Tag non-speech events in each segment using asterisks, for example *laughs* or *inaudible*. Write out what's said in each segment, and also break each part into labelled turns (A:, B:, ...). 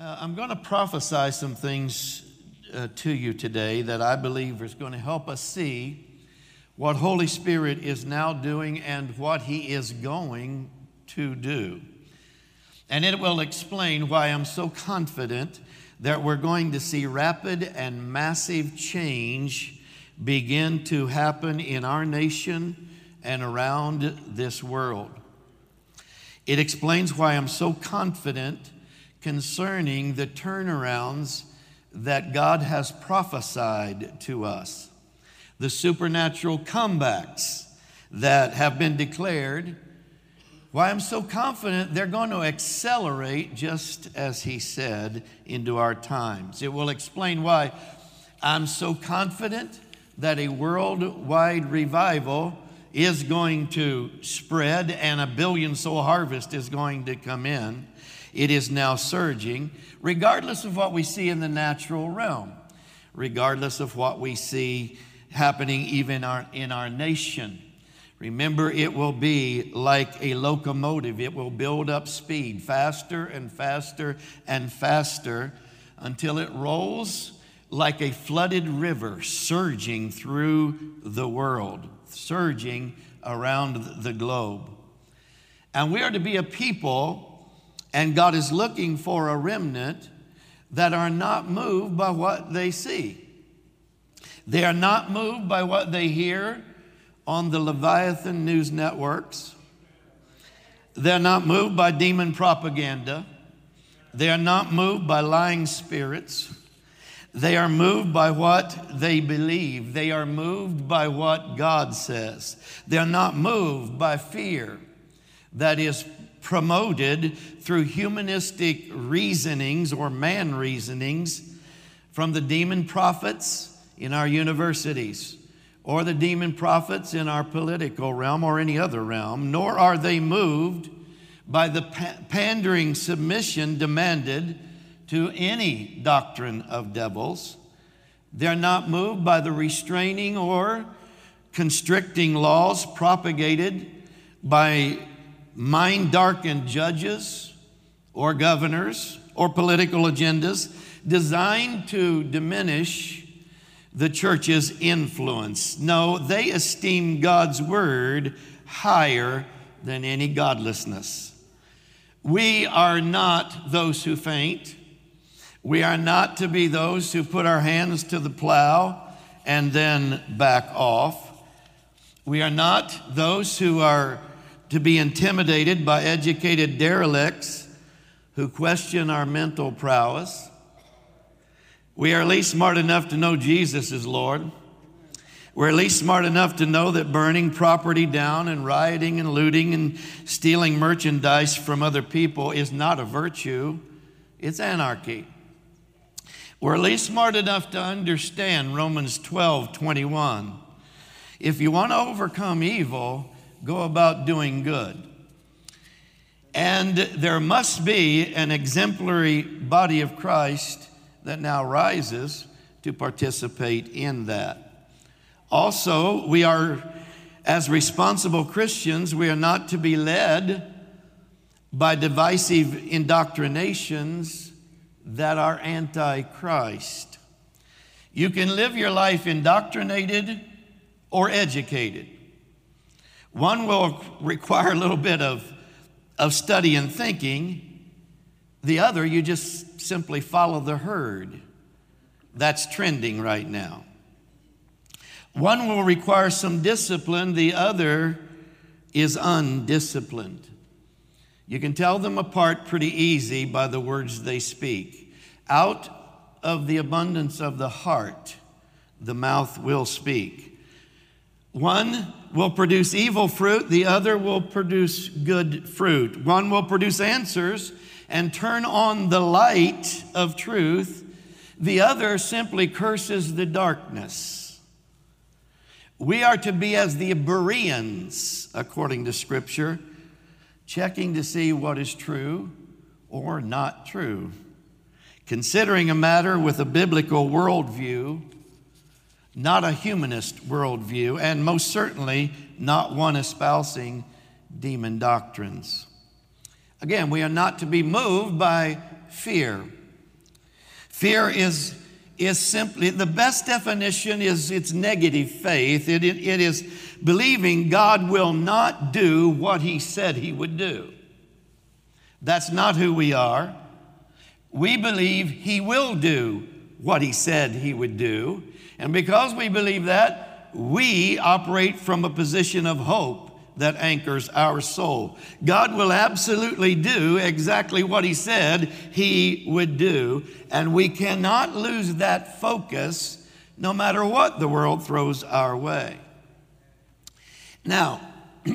A: Uh, I'm going to prophesy some things uh, to you today that I believe is going to help us see what Holy Spirit is now doing and what He is going to do. And it will explain why I'm so confident that we're going to see rapid and massive change begin to happen in our nation and around this world. It explains why I'm so confident concerning the turnarounds that God has prophesied to us, the supernatural comebacks that have been declared. Why I'm so confident they're going to accelerate just as He said into our times. It will explain why I'm so confident that a worldwide revival is going to spread and a billion soul harvest is going to come in it is now surging, regardless of what we see in the natural realm, regardless of what we see happening even our, in our nation. Remember, it will be like a locomotive. It will build up speed faster and faster and faster until it rolls like a flooded river surging through the world, surging around the globe. And we are to be a people and God is looking for a remnant that are not moved by what they see. They are not moved by what they hear on the Leviathan news networks. They're not moved by demon propaganda. They are not moved by lying spirits. They are moved by what they believe. They are moved by what God says. They're not moved by fear that is promoted through humanistic reasonings or man reasonings from the demon prophets in our universities or the demon prophets in our political realm or any other realm, nor are they moved by the pandering submission demanded to any doctrine of devils. They're not moved by the restraining or constricting laws propagated by mind darkened judges or governors or political agendas designed to diminish the church's influence. No, they esteem God's word higher than any godlessness. We are not those who faint. We are not to be those who put our hands to the plow and then back off. We are not those who are to be intimidated by educated derelicts who question our mental prowess. We are at least smart enough to know Jesus is Lord. We're at least smart enough to know that burning property down and rioting and looting and stealing merchandise from other people is not a virtue, it's anarchy. We're at least smart enough to understand Romans 12 21. If you want to overcome evil, go about doing good. And there must be an exemplary body of Christ that now rises to participate in that. Also, we are, as responsible Christians, we are not to be led by divisive indoctrinations that are anti Christ. You can live your life indoctrinated or educated. One will require a little bit of, of study and thinking. The other, you just simply follow the herd. That's trending right now. One will require some discipline, the other is undisciplined. You can tell them apart pretty easy by the words they speak. Out of the abundance of the heart, the mouth will speak. One will produce evil fruit, the other will produce good fruit. One will produce answers and turn on the light of truth, the other simply curses the darkness. We are to be as the Bereans, according to Scripture, checking to see what is true or not true. Considering a matter with a biblical worldview, not a humanist worldview, and most certainly not one espousing demon doctrines. Again, we are not to be moved by fear. Fear is, is simply, the best definition is it's negative faith. It, it, it is believing God will not do what he said he would do. That's not who we are. We believe he will do what he said he would do. And because we believe that, we operate from a position of hope that anchors our soul. God will absolutely do exactly what He said He would do, and we cannot lose that focus no matter what the world throws our way. Now, *clears throat*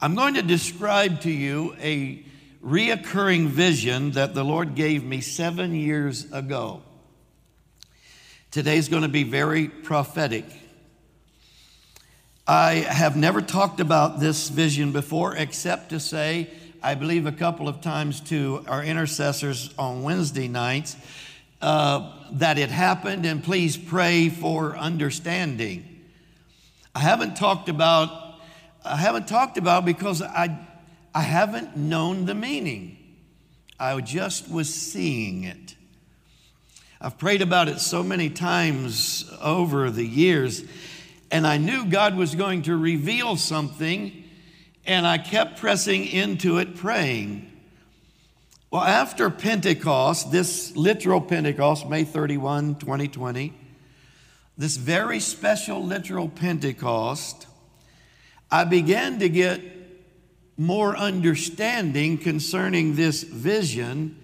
A: I'm going to describe to you a reoccurring vision that the Lord gave me seven years ago. Today's going to be very prophetic. I have never talked about this vision before, except to say, I believe a couple of times to our intercessors on Wednesday nights uh, that it happened, and please pray for understanding. I haven't talked about, I haven't talked about because I, I haven't known the meaning. I just was seeing it. I've prayed about it so many times over the years and I knew God was going to reveal something, and I kept pressing into it, praying. Well, after Pentecost, this literal Pentecost, May 31, 2020, this very special literal Pentecost, I began to get more understanding concerning this vision,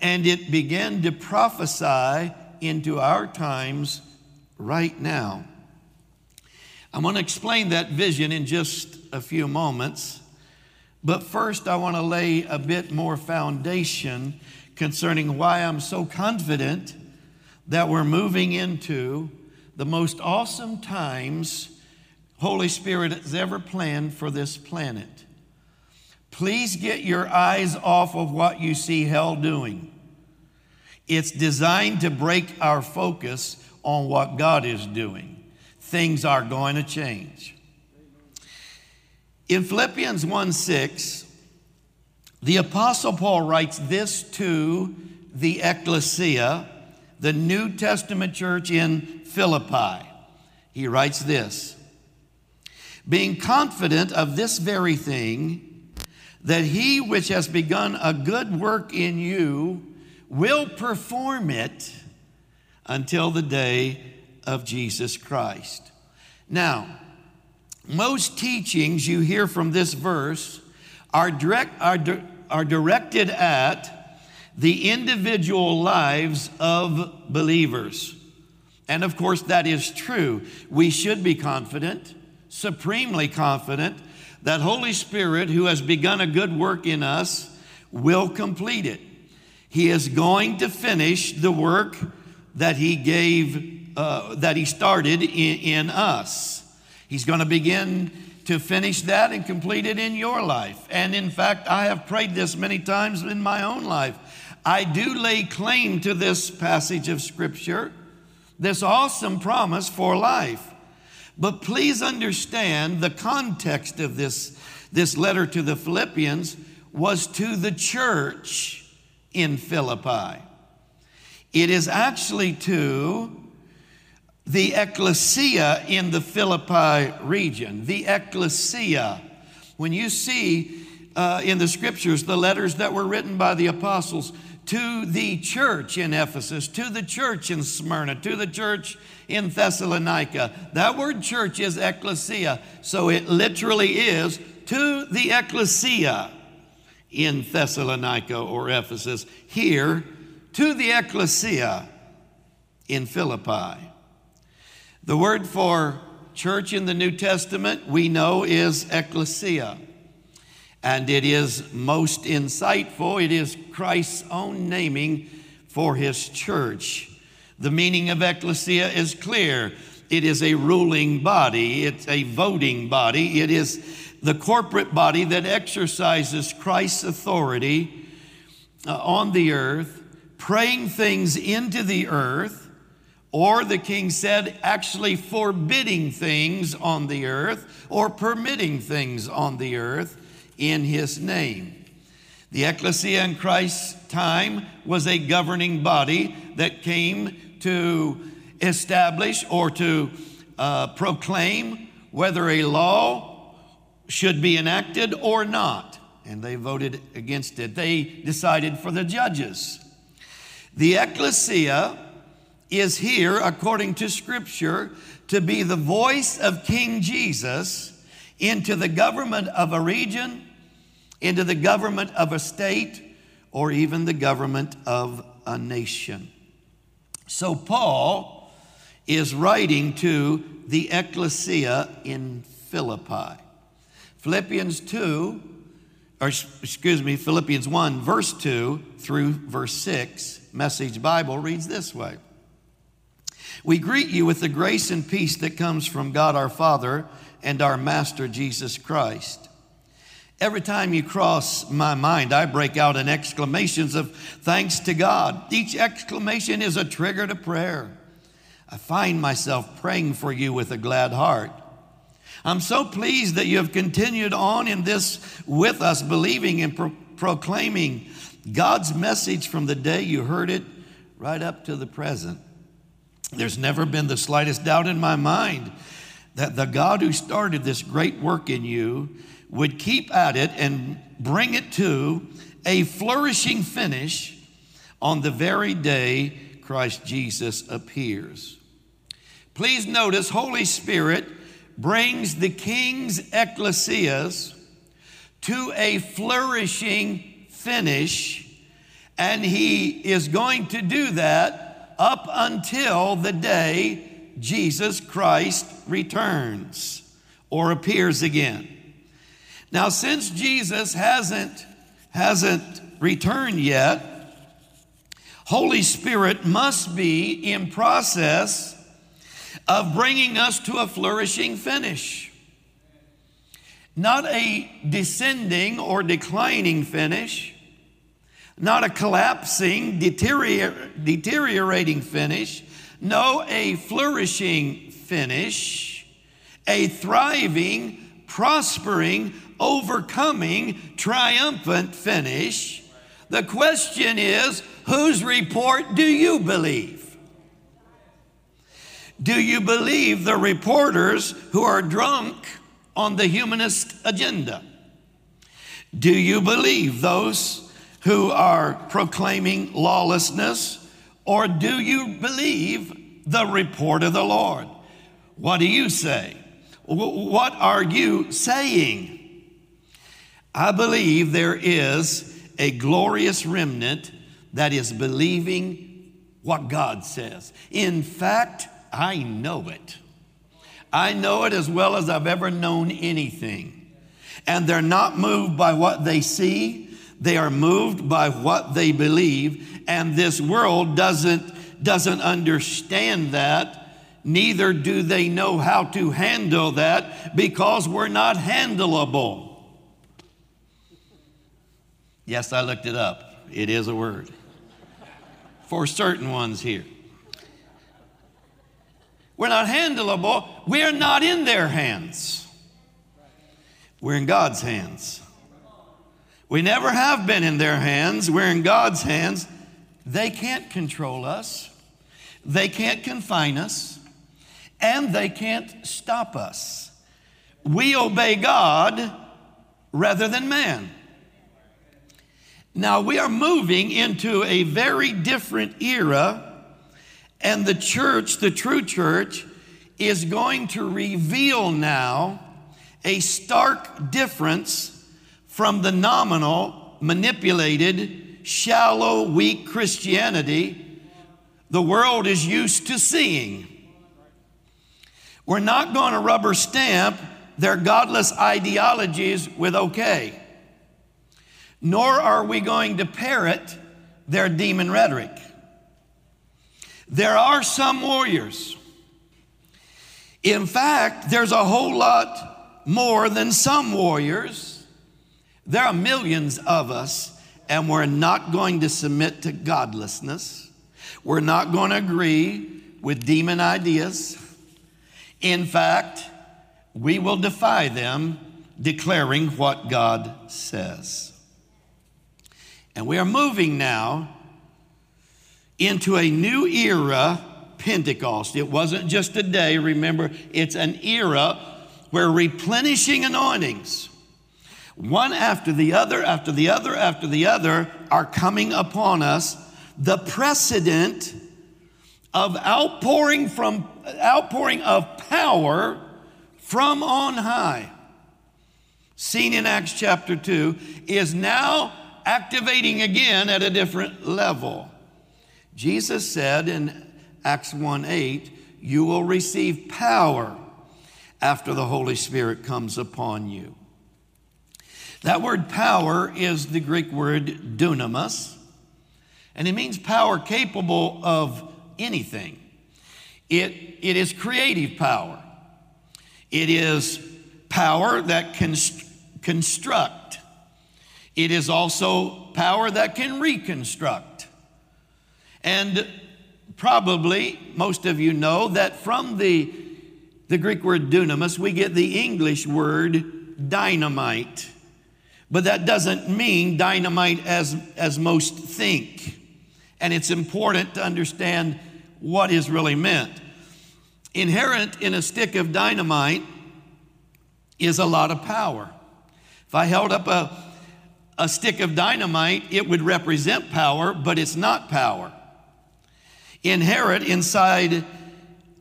A: and it began to prophesy into our times right now. I'm going to explain that vision in just a few moments. But first, I want to lay a bit more foundation concerning why I'm so confident that we're moving into the most awesome times Holy Spirit has ever planned for this planet. Please get your eyes off of what you see hell doing. It's designed to break our focus on what God is doing things are going to change. In Philippians 1 6, the Apostle Paul writes this to the ecclesia, the New Testament church in Philippi. He writes this Being confident of this very thing, that he which has begun a good work in you will perform it until the day of Jesus Christ. Now, most teachings you hear from this verse are, direct, are, are directed at the individual lives of believers. And of course, that is true. We should be confident, supremely confident, that Holy Spirit, who has begun a good work in us, will complete it. He is going to finish the work that He gave uh, that He started in, in us. He's going to begin to finish that and complete it in your life. And in fact, I have prayed this many times in my own life. I do lay claim to this passage of Scripture, this awesome promise for life. But please understand the context of this, this letter to the Philippians was to the church in Philippi. It is actually to the ecclesia in the Philippi region. The ecclesia. When you see uh, in the scriptures the letters that were written by the apostles to the church in Ephesus, to the church in Smyrna, to the church in Thessalonica, that word church is ecclesia. So it literally is to the ecclesia in Thessalonica or Ephesus. Here, to the ecclesia in Philippi. The word for church in the New Testament we know is ecclesia. And it is most insightful. It is Christ's own naming for his church. The meaning of ecclesia is clear. It is a ruling body, it's a voting body, it is the corporate body that exercises Christ's authority uh, on the earth, praying things into the earth or the king said, actually forbidding things on the earth or permitting things on the earth in his name. The ecclesia in Christ's time was a governing body that came to establish or to uh, proclaim whether a law should be enacted or not. And they voted against it. They decided for the judges. The ecclesia is here, according to Scripture, to be the voice of King Jesus into the government of a region, into the government of a state, or even the government of a nation. So, Paul is writing to the ecclesia in Philippi. Philippians 2, or excuse me, Philippians 1, verse 2 through verse 6, Message Bible reads this way We greet you with the grace and peace that comes from God our Father and our Master Jesus Christ. Every time you cross my mind, I break out in exclamations of thanks to God. Each exclamation is a trigger to prayer. I find myself praying for you with a glad heart. I'm so pleased that you have continued on in this with us, believing and pro- proclaiming God's message from the day you heard it right up to the present. There's never been the slightest doubt in my mind that the God who started this great work in you would keep at it and bring it to a flourishing finish on the very day Christ Jesus appears. Please notice Holy Spirit brings the king's ecclesias to a flourishing finish, and he is going to do that up until the day Jesus Christ returns or appears again. Now, since Jesus hasn't, hasn't returned yet, Holy Spirit must be in process of bringing us to a flourishing finish. Not a descending or declining finish, not a collapsing, deteriorating finish, no, a flourishing finish, a thriving, prospering, overcoming, triumphant finish. The question is whose report do you believe? Do you believe the reporters who are drunk on the humanist agenda? Do you believe those who are proclaiming lawlessness? Or do you believe the report of the Lord? What do you say? What are you saying? I believe there is a glorious remnant that is believing what God says. In fact, I know it. I know it as well as I've ever known anything. And they're not moved by what they see, they are moved by what they believe. And this world doesn't, doesn't understand that. Neither do they know how to handle that because we're not handleable. Yes, I looked it up. It is a word for certain ones here. We're not handleable. We're not in their hands. We're in God's hands. We never have been in their hands. We're in God's hands. They can't control us, they can't confine us, and they can't stop us. We obey God rather than man. Now we are moving into a very different era, and the church, the true church, is going to reveal now a stark difference from the nominal, manipulated, shallow, weak Christianity the world is used to seeing. We're not going to rubber stamp their godless ideologies with okay nor are we going to parrot their demon rhetoric. There are some warriors. In fact, there's a whole lot more than some warriors. There are millions of us, and we're not going to submit to godlessness. We're not going to agree with demon ideas. In fact, we will defy them, declaring what God says. And we are moving now into a new era, Pentecost. It wasn't just a day, remember, it's an era where replenishing anointings, one after the other, after the other, after the other, are coming upon us. The precedent of outpouring from outpouring of power from on high seen in Acts chapter 2 is now activating again at a different level. Jesus said in Acts 1 8, You will receive power after the Holy Spirit comes upon you. That word power is the Greek word dunamis, and it means power capable of anything. It, it is creative power, it is power that can construct, it is also power that can reconstruct. And probably most of you know that from the, the Greek word dunamis, we get the English word dynamite. But that doesn't mean dynamite as, as most think. And it's important to understand what is really meant. Inherent in a stick of dynamite is a lot of power. If I held up a, a stick of dynamite, it would represent power, but it's not power. Inherent inside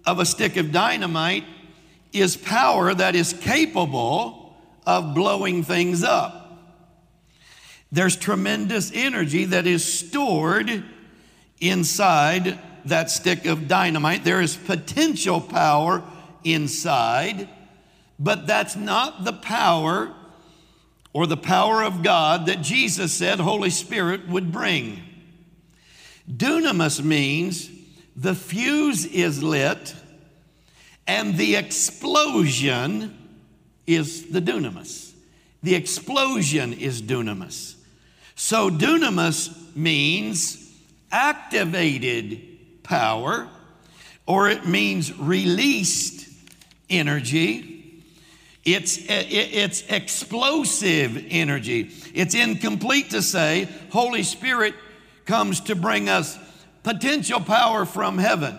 A: of a stick of dynamite is power that is capable of blowing things up. There's tremendous energy that is stored inside that stick of dynamite. There is potential power inside, but that's not the power or the power of God that Jesus said Holy Spirit would bring. Dunamis means the fuse is lit and the explosion is the dunamis. The explosion is dunamis. So, dunamis means activated power, or it means released energy. It's, it's explosive energy. It's incomplete to say Holy Spirit comes to bring us potential power from heaven.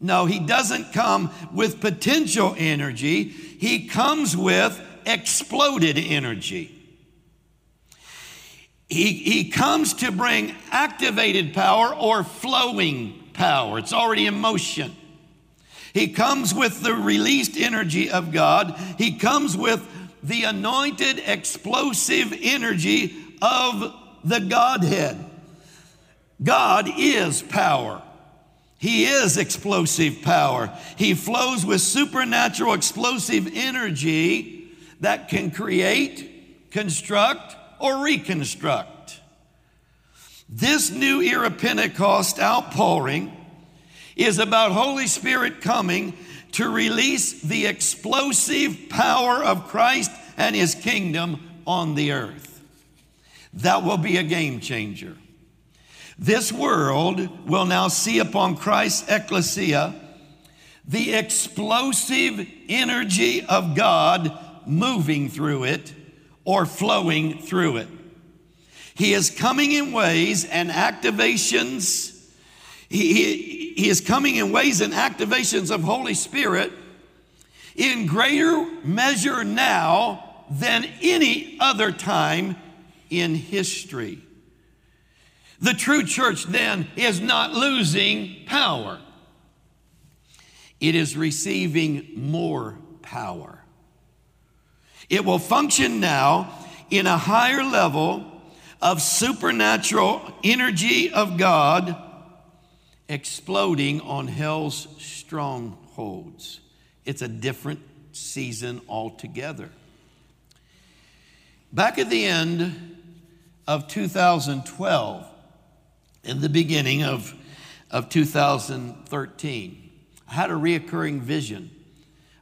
A: No, he doesn't come with potential energy, he comes with exploded energy. He, he comes to bring activated power or flowing power. It's already in motion. He comes with the released energy of God. He comes with the anointed, explosive energy of the Godhead. God is power. He is explosive power. He flows with supernatural explosive energy that can create, construct, or reconstruct. This new era Pentecost outpouring is about Holy Spirit coming to release the explosive power of Christ and his kingdom on the earth. That will be a game changer. This world will now see upon Christ's ecclesia the explosive energy of God moving through it or flowing through it. He is coming in ways and activations. He, he, he is coming in ways and activations of Holy Spirit in greater measure now than any other time in history. The true church then is not losing power, it is receiving more power. It will function now in a higher level of supernatural energy of God exploding on hell's strongholds. It's a different season altogether. Back at the end of 2012, in the beginning of, of 2013. I had a reoccurring vision.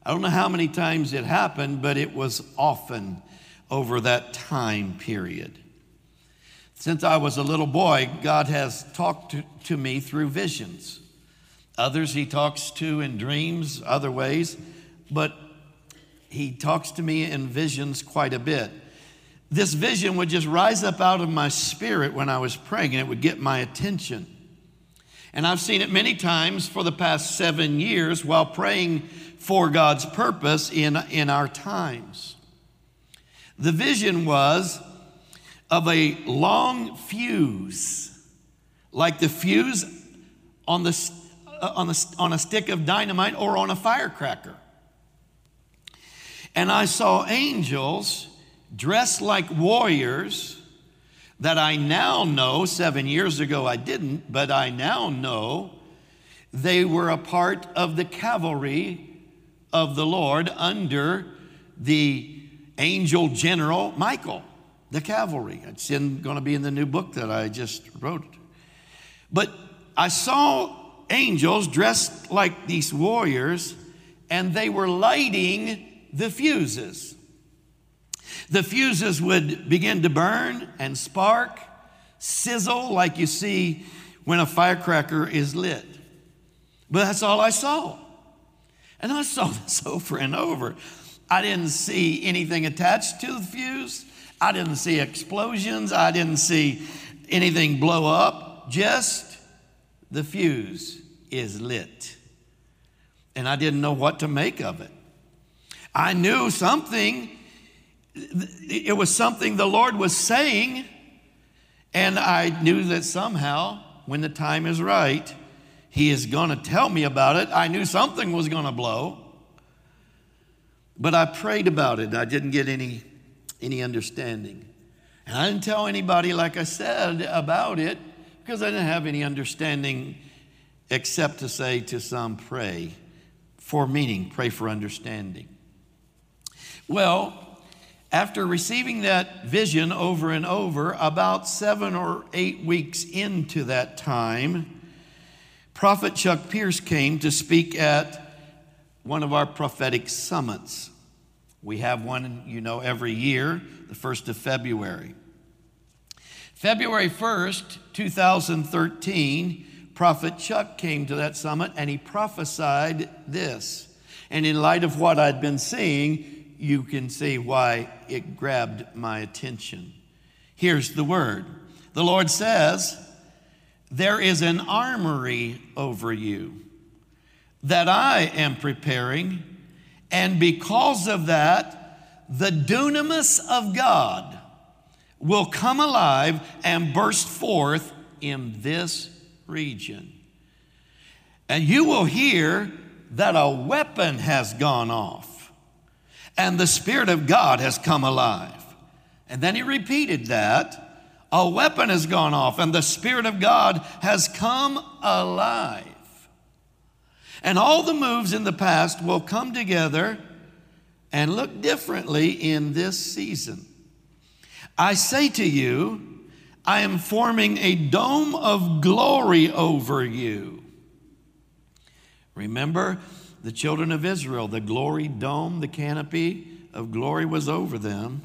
A: I don't know how many times it happened, but it was often over that time period. Since I was a little boy, God has talked to, to me through visions. Others he talks to in dreams, other ways, but he talks to me in visions quite a bit. this vision would just rise up out of my spirit when I was praying and it would get my attention. And I've seen it many times for the past seven years while praying for God's purpose in, in our times. The vision was of a long fuse, like the fuse on, the, uh, on, the, on a stick of dynamite or on a firecracker. And I saw angels dressed like warriors that I now know, seven years ago I didn't, but I now know they were a part of the cavalry of the Lord under the angel general Michael, the cavalry. It's in going to be in the new book that I just wrote. But I saw angels dressed like these warriors, and they were lighting the fuses. The fuses would begin to burn and spark, sizzle like you see when a firecracker is lit. But that's all I saw. And I saw *laughs* this over and over. I didn't see anything attached to the fuse. I didn't see explosions. I didn't see anything blow up. Just the fuse is lit. And I didn't know what to make of it. I knew something, it was something the Lord was saying, and I knew that somehow, when the time is right, He is going to tell me about it. I knew something was going to blow, but I prayed about it. I didn't get any, any understanding. And I didn't tell anybody, like I said, about it because I didn't have any understanding except to say to some, pray for meaning, pray for understanding. Well, after receiving that vision over and over, about seven or eight weeks into that time, Prophet Chuck Pierce came to speak at one of our prophetic summits. We have one, you know, every year, the 1st of February. February 1st, 2013, Prophet Chuck came to that summit and he prophesied this. And in light of what I'd been seeing, you can see why it grabbed my attention. Here's the word The Lord says, There is an armory over you that I am preparing, and because of that, the dunamis of God will come alive and burst forth in this region. And you will hear that a weapon has gone off and the Spirit of God has come alive. And then he repeated that. A weapon has gone off, and the Spirit of God has come alive. And all the moves in the past will come together and look differently in this season. I say to you, I am forming a dome of glory over you. Remember, the children of Israel. The glory dome, the canopy of glory was over them.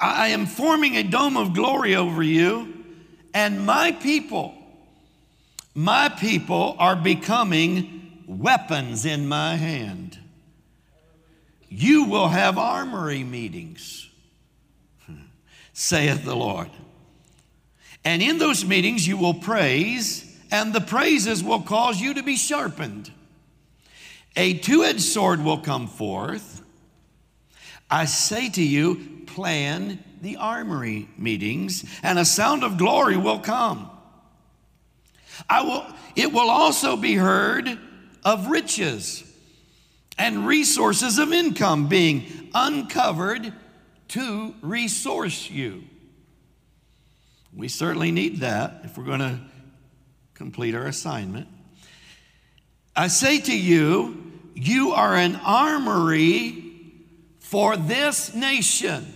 A: I am forming a dome of glory over you, and my people, my people are becoming weapons in my hand. You will have armory meetings, *laughs* saith the Lord. And in those meetings, you will praise, and the praises will cause you to be sharpened. A two edged sword will come forth. I say to you, plan the armory meetings, and a sound of glory will come. I will, it will also be heard of riches and resources of income being uncovered to resource you. We certainly need that if we're going to complete our assignment. I say to you, you are an armory for this nation.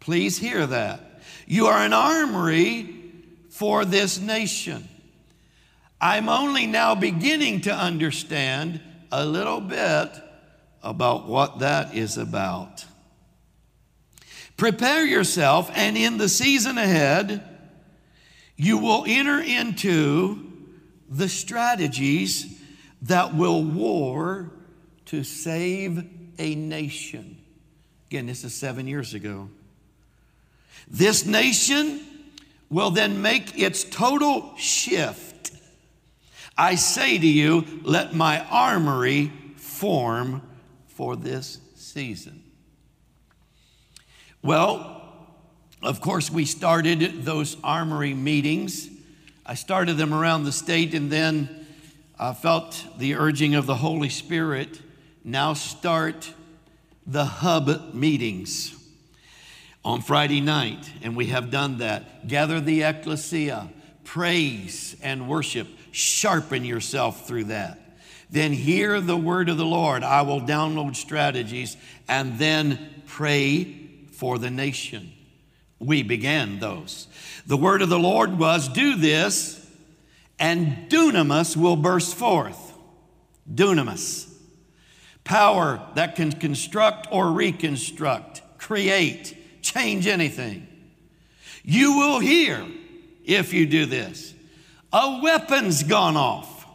A: Please hear that. You are an armory for this nation. I'm only now beginning to understand a little bit about what that is about. Prepare yourself, and in the season ahead, you will enter into the strategies that will war to save a nation. Again, this is seven years ago. This nation will then make its total shift. I say to you, let my armory form for this season. Well, of course, we started those armory meetings. I started them around the state, and then I felt the urging of the Holy Spirit now start the hub meetings on Friday night, and we have done that. Gather the ecclesia, praise and worship, sharpen yourself through that. Then hear the word of the Lord. I will download strategies and then pray for the nation. We began those. The word of the Lord was do this, and dunamis will burst forth. Dunamis. Power that can construct or reconstruct, create, change anything. You will hear if you do this. A weapon's gone off.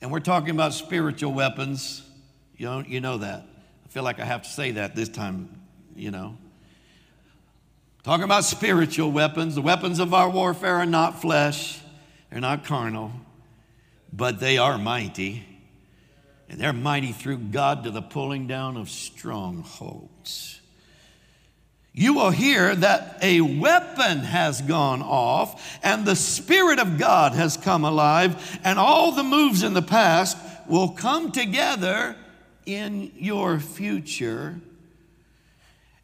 A: And we're talking about spiritual weapons. You know, you know that. I feel like I have to say that this time, you know. Talking about spiritual weapons. The weapons of our warfare are not flesh, they're not carnal, but they are mighty. And they're mighty through God to the pulling down of strongholds you will hear that a weapon has gone off and the Spirit of God has come alive, and all the moves in the past will come together in your future.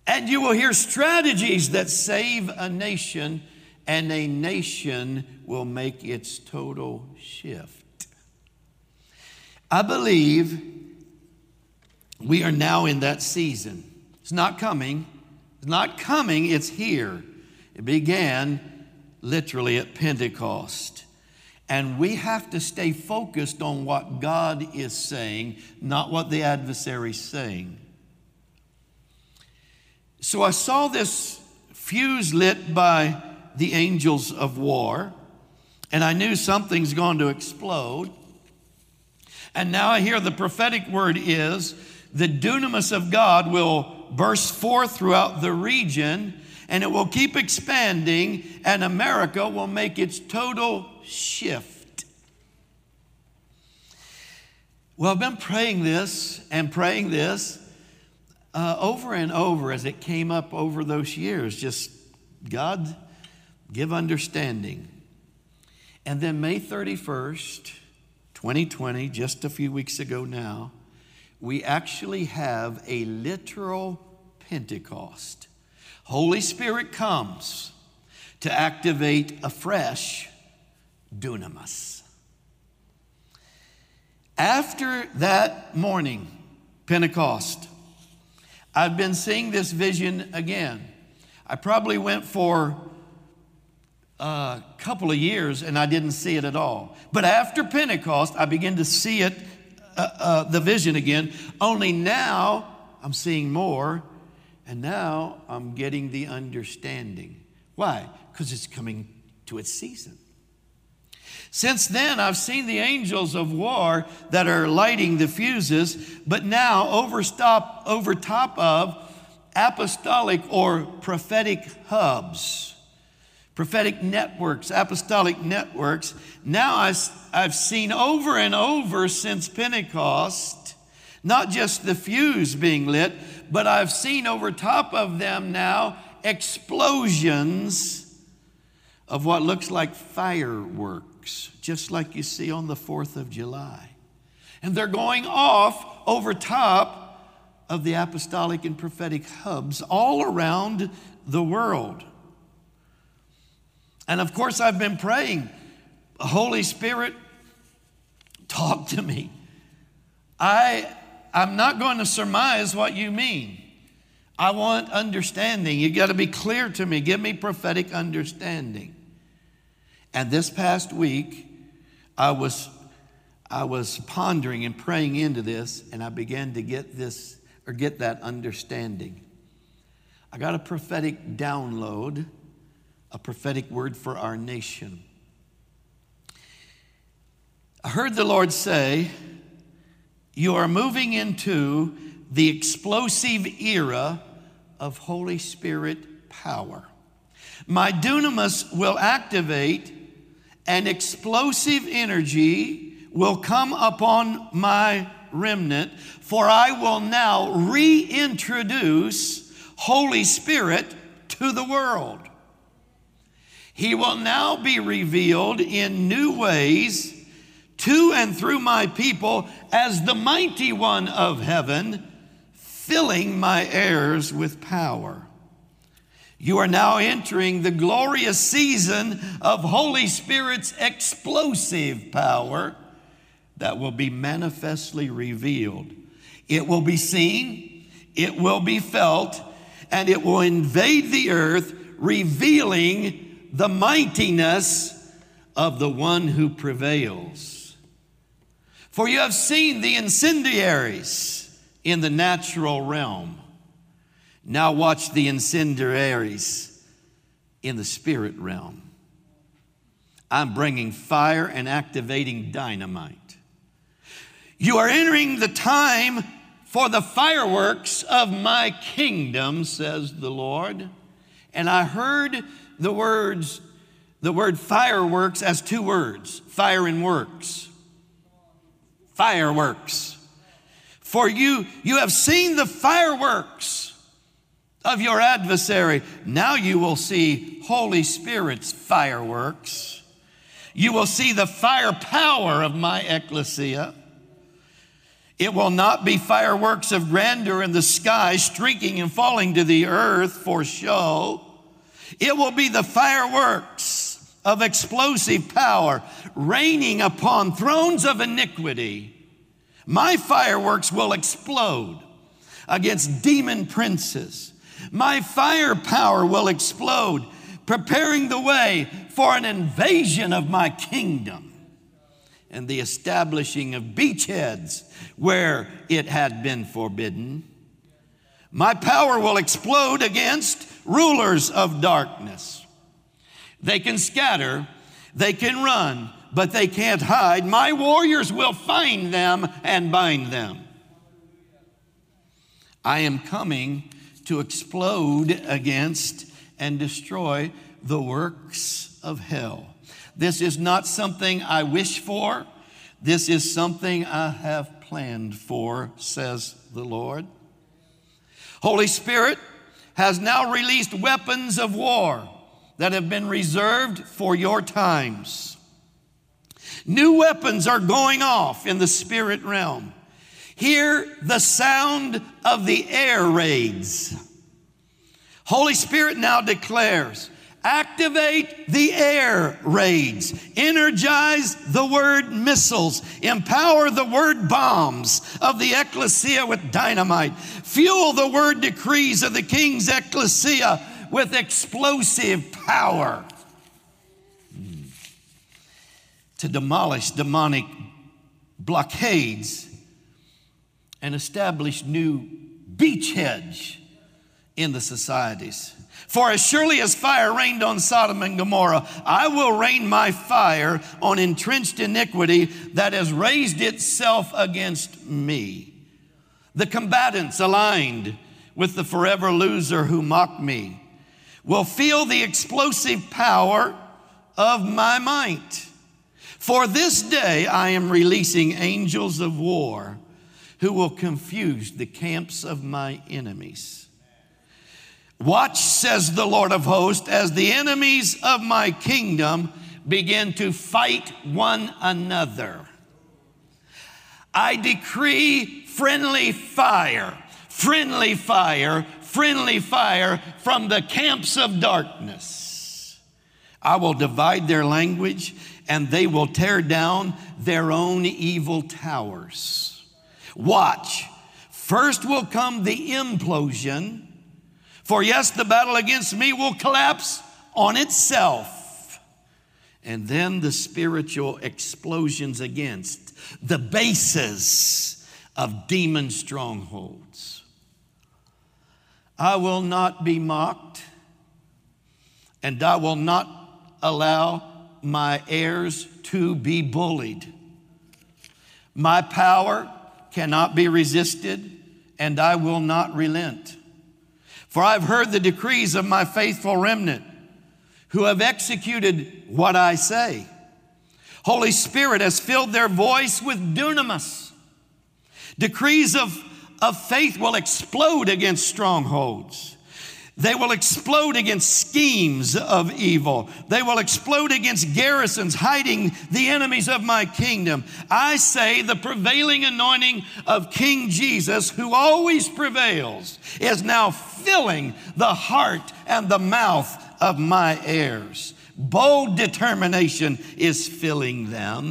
A: And you will hear strategies that save a nation, and a nation will make its total shift. I believe we are now in that season. It's not coming not coming, it's here. It began literally at Pentecost. And we have to stay focused on what God is saying, not what the adversary's saying. So I saw this fuse lit by the angels of war, and I knew something's going to explode. And now I hear the prophetic word is the dunamis of God will burst forth throughout the region and it will keep expanding, and America will make its total shift. Well, I've been praying this and praying this uh, over and over as it came up over those years. Just God, give understanding. And then May 31st, 2020, just a few weeks ago now, we actually have a literal Pentecost. Holy Spirit comes to activate afresh dunamis. After that morning, Pentecost, I've been seeing this vision again. I probably went for a couple of years and I didn't see it at all. But after Pentecost, I began to see it uh, uh, the vision again, only now I'm seeing more, and now I'm getting the understanding. Why? Because it's coming to its season. Since then, I've seen the angels of war that are lighting the fuses, but now over, stop, over top of apostolic or prophetic hubs prophetic networks, apostolic networks. Now I've seen over and over since Pentecost, not just the fuse being lit, but I've seen over top of them now explosions of what looks like fireworks, just like you see on the 4th of July. And they're going off over top of the apostolic and prophetic hubs all around the world. And of course, I've been praying, Holy Spirit, talk to me. I, I'm not going to surmise what you mean. I want understanding. You've got to be clear to me. Give me prophetic understanding. And this past week, I was, I was pondering and praying into this, and I began to get this or get that understanding. I got a prophetic download a prophetic word for our nation. I heard the Lord say, You are moving into the explosive era of Holy Spirit power. My dunamis will activate an explosive energy will come upon my remnant, for I will now reintroduce Holy Spirit to the world. He will now be revealed in new ways to and through my people as the mighty one of heaven, filling my heirs with power. You are now entering the glorious season of Holy Spirit's explosive power that will be manifestly revealed. It will be seen, it will be felt, and it will invade the earth, revealing the mightiness of the one who prevails. For you have seen the incendiaries in the natural realm. Now watch the incendiaries in the spirit realm. I'm bringing fire and activating dynamite. You are entering the time for the fireworks of my kingdom, says the Lord. And I heard the words, the word fireworks as two words fire and works. Fireworks. For you, you have seen the fireworks of your adversary. Now you will see Holy Spirit's fireworks. You will see the firepower of my ecclesia. It will not be fireworks of grandeur in the sky streaking and falling to the earth for show. It will be the fireworks of explosive power raining upon thrones of iniquity. My fireworks will explode against demon princes. My firepower will explode, preparing the way for an invasion of my kingdom and the establishing of beachheads where it had been forbidden. My power will explode against rulers of darkness. They can scatter, they can run, but they can't hide. My warriors will find them and bind them. I am coming to explode against and destroy the works of hell. This is not something I wish for. This is something I have planned for, says the Lord. Holy Spirit has now released weapons of war that have been reserved for your times. New weapons are going off in the spirit realm. Hear the sound of the air raids. Holy Spirit now declares Activate the air raids. Energize the word missiles. Empower the word bombs of the ecclesia with dynamite. Fuel the word decrees of the king's ecclesia with explosive power. Hmm. To demolish demonic blockades and establish new beachheads in the societies. For as surely as fire rained on Sodom and Gomorrah, I will rain my fire on entrenched iniquity that has raised itself against me. The combatants aligned with the forever loser who mocked me will feel the explosive power of my might. For this day I am releasing angels of war who will confuse the camps of my enemies. Watch, says the Lord of hosts, as the enemies of my kingdom begin to fight one another. I decree friendly fire, friendly fire, friendly fire from the camps of darkness. I will divide their language and they will tear down their own evil towers. Watch. First will come the implosion for yes, the battle against me will collapse on itself. And then the spiritual explosions against the bases of demon strongholds. I will not be mocked, and I will not allow my heirs to be bullied. My power cannot be resisted and I will not relent. For I've heard the decrees of my faithful remnant who have executed what I say. Holy Spirit has filled their voice with dunamis. Decrees of, of faith will explode against strongholds. They will explode against schemes of evil. They will explode against garrisons hiding the enemies of my kingdom. I say the prevailing anointing of King Jesus, who always prevails, is now filling the heart and the mouth of my heirs. Bold determination is filling them.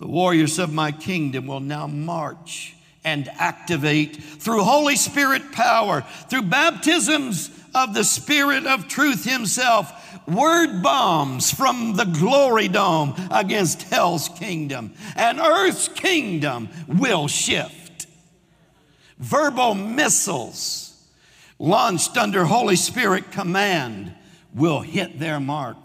A: The warriors of my kingdom will now march and activate through Holy Spirit power, through baptisms of the Spirit of truth Himself, word bombs from the glory dome against hell's kingdom, and earth's kingdom will shift. Verbal missiles launched under Holy Spirit command will hit their mark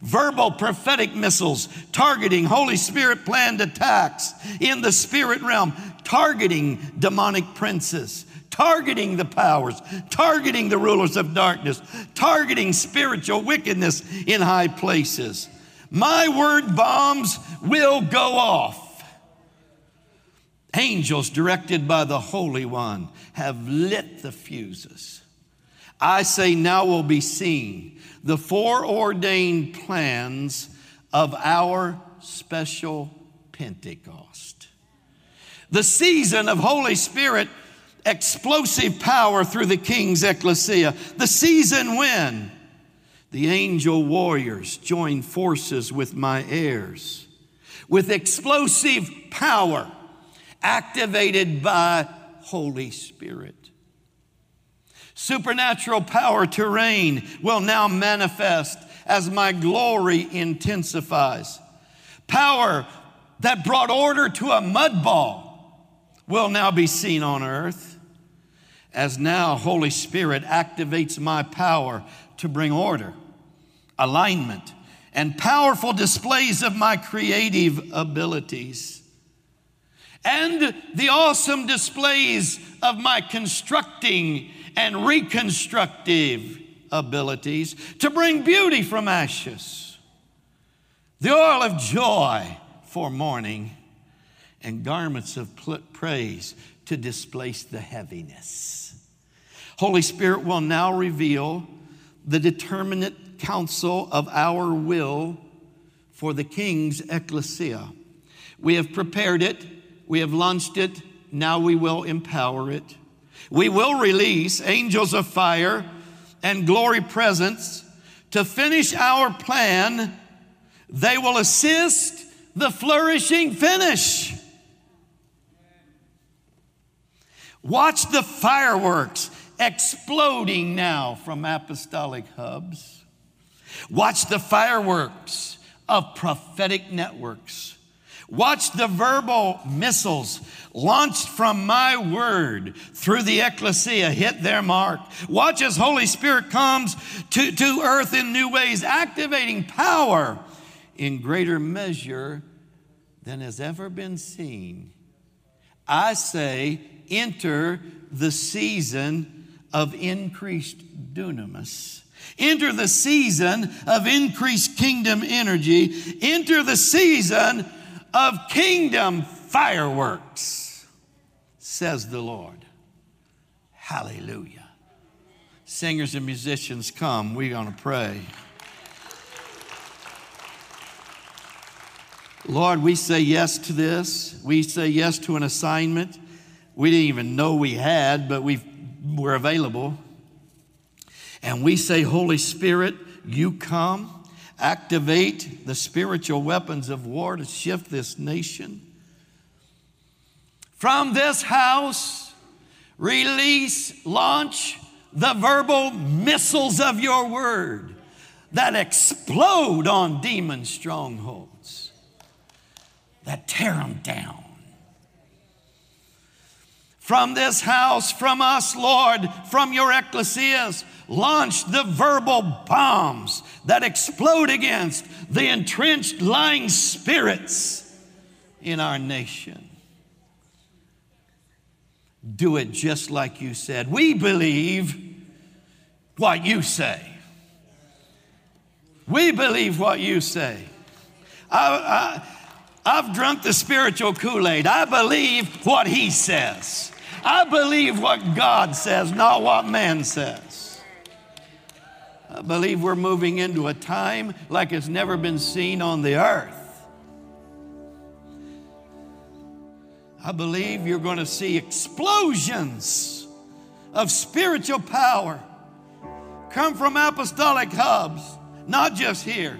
A: verbal prophetic missiles targeting Holy Spirit planned attacks in the spirit realm, targeting demonic princes, targeting the powers, targeting the rulers of darkness, targeting spiritual wickedness in high places. My word bombs will go off. Angels directed by the Holy One have lit the fuses. I say now will be seen the foreordained plans of our special Pentecost. The season of Holy Spirit explosive power through the king's ecclesia. The season when the angel warriors join forces with my heirs with explosive power activated by Holy Spirit. Supernatural power to reign will now manifest as my glory intensifies. Power that brought order to a mud ball will now be seen on earth as now Holy Spirit activates my power to bring order, alignment, and powerful displays of my creative abilities. And the awesome displays of my constructing and reconstructive abilities to bring beauty from ashes, the oil of joy for mourning, and garments of praise to displace the heaviness. Holy Spirit will now reveal the determinate counsel of our will for the King's ecclesia. We have prepared it, we have launched it, now we will empower it. We will release angels of fire and glory presence to finish our plan. They will assist the flourishing finish. Watch the fireworks exploding now from apostolic hubs. Watch the fireworks of prophetic networks. Watch the verbal missiles launched from my word through the ecclesia hit their mark. Watch as Holy Spirit comes to, to earth in new ways, activating power in greater measure than has ever been seen. I say, enter the season of increased dunamis. Enter the season of increased kingdom energy. Enter the season of kingdom fireworks, says the Lord. Hallelujah. Singers and musicians, come. We're going to pray. Lord, we say yes to this. We say yes to an assignment we didn't even know we had, but we were available. And we say, Holy Spirit, you come, activate the spiritual weapons of war to shift this nation. From this house, release, launch the verbal missiles of your word that explode on demon strongholds, that tear them down. From this house, from us, Lord, from your ecclesias, launch the verbal bombs that explode against the entrenched lying spirits in our nation. do it just like you said. We believe what you say. We believe what you say. I, I, I've drunk the spiritual Kool Aid. I believe what he says. I believe what God says, not what man says. I believe we're moving into a time like it's never been seen on the earth. I believe you're going to see explosions of spiritual power come from apostolic hubs, not just here,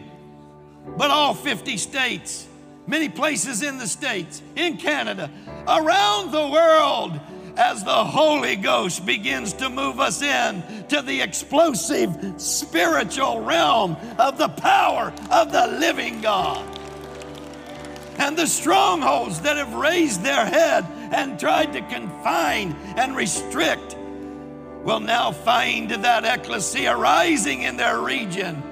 A: but all 50 states, many places in the States, in Canada, around the world, as the Holy Ghost begins to move us in to the explosive spiritual realm of the power of the living God. And the strongholds that have raised their head and tried to confine and restrict will now find that ecclesia rising in their region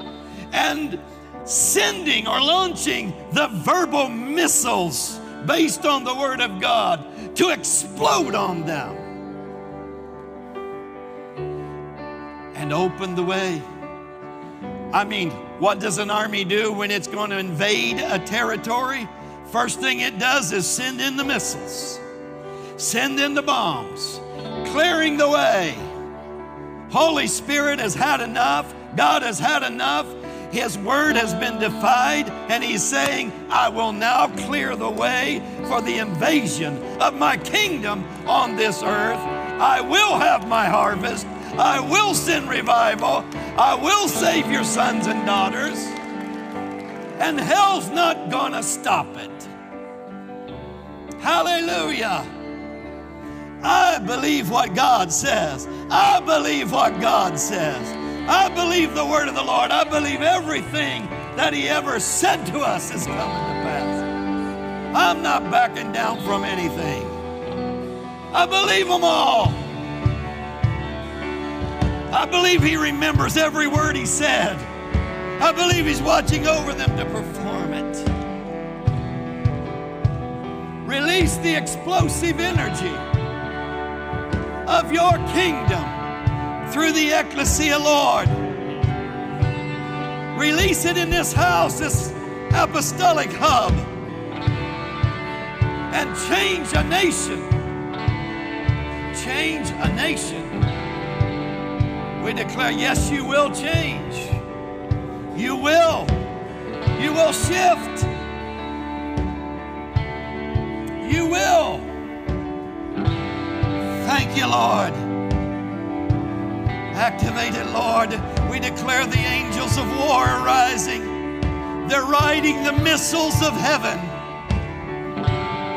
A: and sending or launching the verbal missiles based on the Word of God to explode on them and open the way. I mean, what does an army do when it's going to invade a territory? First thing it does is send in the missiles, send in the bombs, clearing the way. Holy Spirit has had enough. God has had enough. His word has been defied, and He's saying, I will now clear the way for the invasion of my kingdom on this earth. I will have my harvest. I will send revival. I will save your sons and daughters. And hell's not gonna stop it. Hallelujah. I believe what God says. I believe what God says. I believe the word of the Lord. I believe everything that He ever said to us is coming to pass. I'm not backing down from anything. I believe them all. I believe He remembers every word He said. I believe He's watching over them to perform it. Release the explosive energy of your kingdom through the ecclesia, Lord. Release it in this house, this apostolic hub, and change a nation. Change a nation. We declare, yes, you will change. You will. You will shift. You will. Thank you, Lord. Activate it, Lord. We declare the angels of war are rising. They're riding the missiles of heaven.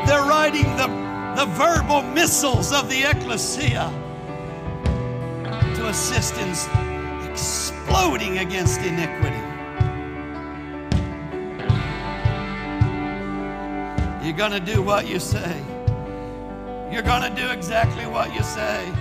A: They're riding the, the verbal missiles of the ecclesia to assist in exploding against iniquity. You're going to do what you say. You're going to do exactly what you say.